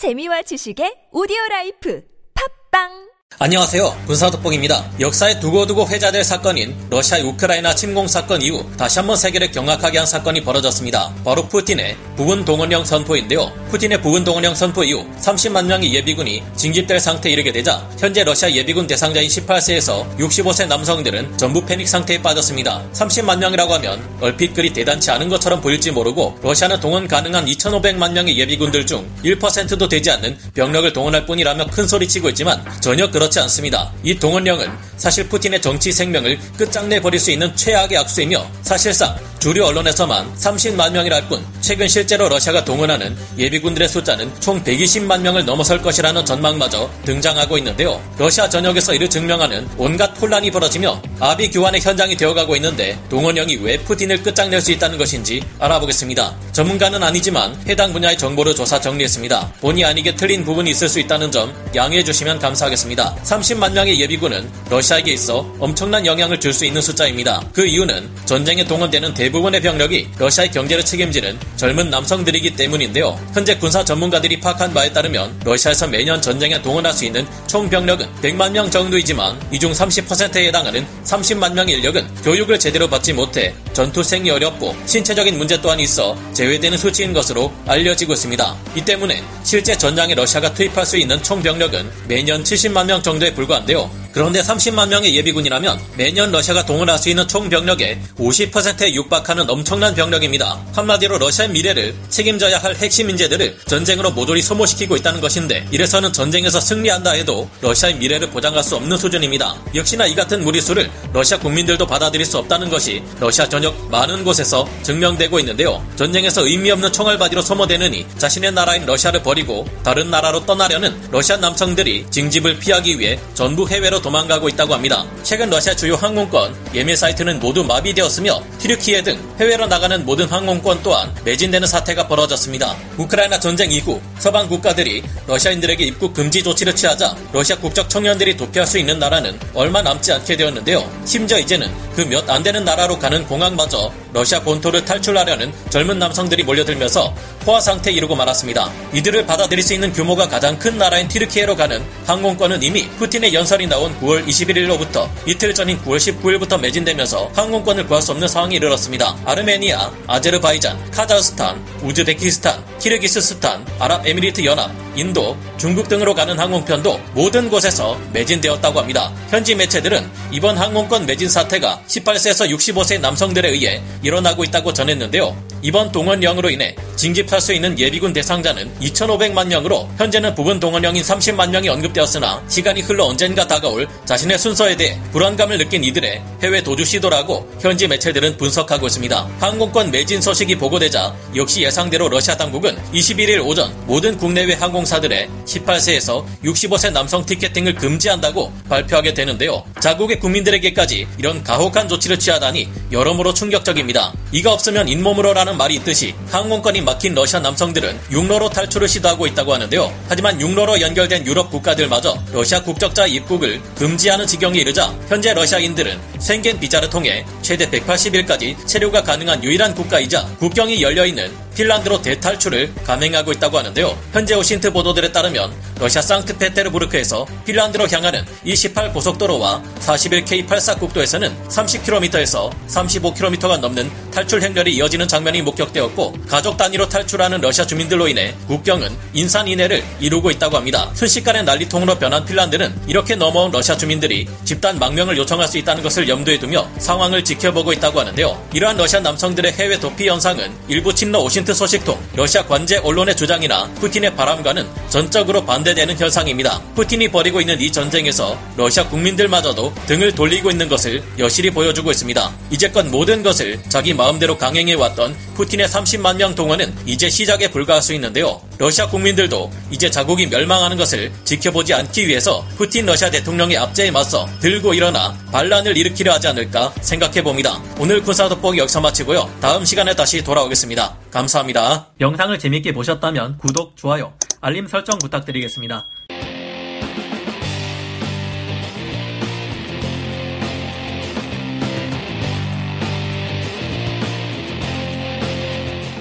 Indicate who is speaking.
Speaker 1: 재미와 지식의 오디오 라이프. 팟빵
Speaker 2: 안녕하세요. 군사독복입니다. 역사에 두고두고 회자될 사건인 러시아 우크라이나 침공 사건 이후 다시 한번 세계를 경악하게 한 사건이 벌어졌습니다. 바로 푸틴의 부분 동원령 선포인데요. 푸틴의 부분 동원령 선포 이후 30만 명의 예비군이 징집될 상태에 이르게 되자 현재 러시아 예비군 대상자인 18세에서 65세 남성들은 전부 패닉 상태에 빠졌습니다. 30만 명이라고 하면 얼핏 그리 대단치 않은 것처럼 보일지 모르고 러시아는 동원 가능한 2,500만 명의 예비군들 중 1%도 되지 않는 병력을 동원할 뿐이라며 큰 소리치고 있지만 전혀 그렇지 그렇지 않습니다. 이 동원령은 사실 푸틴의 정치 생명을 끝장내 버릴 수 있는 최악의 악수이며 사실상 주류 언론에서만 30만 명이라 할뿐 최근 실제로 러시아가 동원하는 예비군들의 숫자는 총 120만 명을 넘어설 것이라는 전망마저 등장하고 있는데요. 러시아 전역에서 이를 증명하는 온갖 혼란이 벌어지며 아비 교환의 현장이 되어가고 있는데 동원령이 왜 푸틴을 끝장낼 수 있다는 것인지 알아보겠습니다. 전문가는 아니지만 해당 분야의 정보를 조사 정리했습니다. 본의 아니게 틀린 부분이 있을 수 있다는 점 양해해 주시면 감사하겠습니다. 30만 명의 예비군은 러시아에게 있어 엄청난 영향을 줄 수 있는 숫자입니다. 그 이유는 전쟁에 동원되는 대부분의 병력이 러시아의 경제를 책임지는 젊은 남성들이기 때문인데요. 현재 군사 전문가들이 파악한 바에 따르면 러시아에서 매년 전쟁에 동원할 수 있는 총 병력은 100만 명 정도이지만 이 중 30%에 해당하는 30만 명의 인력은 교육을 제대로 받지 못해 전투생이 어렵고 신체적인 문제 또한 있어 제외되는 수치인 것으로 알려지고 있습니다. 이 때문에 실제 전장에 러시아가 투입할 수 있는 총 병력은 매년 70만 명 정도에 불과한데요. 그런데 30만 명의 예비군이라면 매년 러시아가 동원할 수 있는 총 병력의 50%에 육박하는 엄청난 병력입니다. 한마디로 러시아의 미래를 책임져야 할 핵심 인재들을 전쟁으로 모조리 소모시키고 있다는 것인데 이래서는 전쟁에서 승리한다 해도 러시아의 미래를 보장할 수 없는 수준입니다. 역시나 이 같은 무리수를 러시아 국민들도 받아들일 수 없다는 것이 러시아 전역 많은 곳에서 증명되고 있는데요. 전쟁에서 의미 없는 총알바디로 소모되느니 자신의 나라인 러시아를 버리고 다른 나라로 떠나려는 러시아 남성들이 징집을 피하기 위해 전부 해외로 도망가고 있다고 합니다. 최근 러시아 주요 항공권 예매 사이트는 모두 마비되었으며 튀르키예 등 해외로 나가는 모든 항공권 또한 매진되는 사태가 벌어졌습니다. 우크라이나 전쟁 이후 서방 국가들이 러시아인들에게 입국 금지 조치를 취하자 러시아 국적 청년들이 도피할 수 있는 나라는 얼마 남지 않게 되었는데요. 심지어 이제는 그 몇 안 되는 나라로 가는 공항마저 러시아 본토를 탈출하려는 젊은 남성들이 몰려들면서 포화 상태에 이르고 말았습니다. 이들을 받아들일 수 있는 규모가 가장 큰 나라인 티르키예로 가는 항공권은 이미 푸틴의 연설이 나온 9월 21일로부터 이틀 전인 9월 19일부터 매진되면서 항공권을 구할 수 없는 상황이 이르렀습니다. 아르메니아, 아제르바이잔, 카자흐스탄, 우즈베키스탄, 키르기스스탄, 아랍에미리트 연합, 인도, 중국 등으로 가는 항공편도 모든 곳에서 매진되었다고 합니다. 현지 매체들은 이번 항공권 매진 사태가 18세에서 65세 남성들에 의해 일어나고 있다고 전했는데요. 이번 동원령으로 인해 징집할 수 있는 예비군 대상자는 2,500만 명으로 현재는 부분 동원령인 30만 명이 언급되었으나 시간이 흘러 언젠가 다가올 자신의 순서에 대해 불안감을 느낀 이들의 해외 도주 시도라고 현지 매체들은 분석하고 있습니다. 항공권 매진 소식이 보고되자 역시 예상대로 러시아 당국은 21일 오전 모든 국내외 항공사들의 18세에서 65세 남성 티켓팅을 금지한다고 발표하게 되는데요. 자국의 국민들에게까지 이런 가혹한 조치를 취하다니 여러모로 충격적입니다. 이가 없으면 잇몸으로라는 말이 있듯이 항공권이 막힌 러시아 남성들은 육로로 탈출을 시도하고 있다고 하는데요. 하지만 육로로 연결된 유럽 국가들마저 러시아 국적자 입국을 금지하는 지경에 이르자 현재 러시아인들은 생겐 비자를 통해 최대 180일까지 체류가 가능한 유일한 국가이자 국경이 열려 있는 핀란드로 대탈출을 감행하고 있다고 하는데요. 현재 오신트 보도들에 따르면 러시아 상트페테르부르크에서 핀란드로 향하는 28 고속도로와 41K84 국도에서는 30km에서 35km가 넘는 탈출 행렬이 이어지는 장면이 목격되었고 가족 단위로 탈출하는 러시아 주민들로 인해 국경은 인산 인해를 이루고 있다고 합니다. 순식간에 난리통으로 변한 핀란드는 이렇게 넘어온 러시아 주민들이 집단 망명을 요청할 수 있다는 것을 염두에 두며 상황을 지켜보고 있다고 하는데요. 이러한 러시아 남성들의 해외 도피 현상은 일부 친러 오신트 소식통, 러시아 관제 언론의 주장이나 푸틴의 바람과는 전적으로 반대되는 현상입니다. 푸틴이 벌이고 있는 이 전쟁에서 러시아 국민들마저도 등을 돌리고 있는 것을 여실히 보여주고 있습니다. 이제껏 모든 것을 자기 마음대로 강행해왔던 푸틴의 30만 명 동원은 이제 시작에 불과할 수 있는데요. 러시아 국민들도 이제 자국이 멸망하는 것을 지켜보지 않기 위해서 푸틴 러시아 대통령의 압제에 맞서 들고 일어나 반란을 일으키려 하지 않을까 생각해 봅니다. 오늘 군사 돋보기 여기서 마치고요. 다음 시간에 다시 돌아오겠습니다. 감사합니다.
Speaker 3: 영상을 재밌게 보셨다면 구독, 좋아요, 알림 설정 부탁드리겠습니다.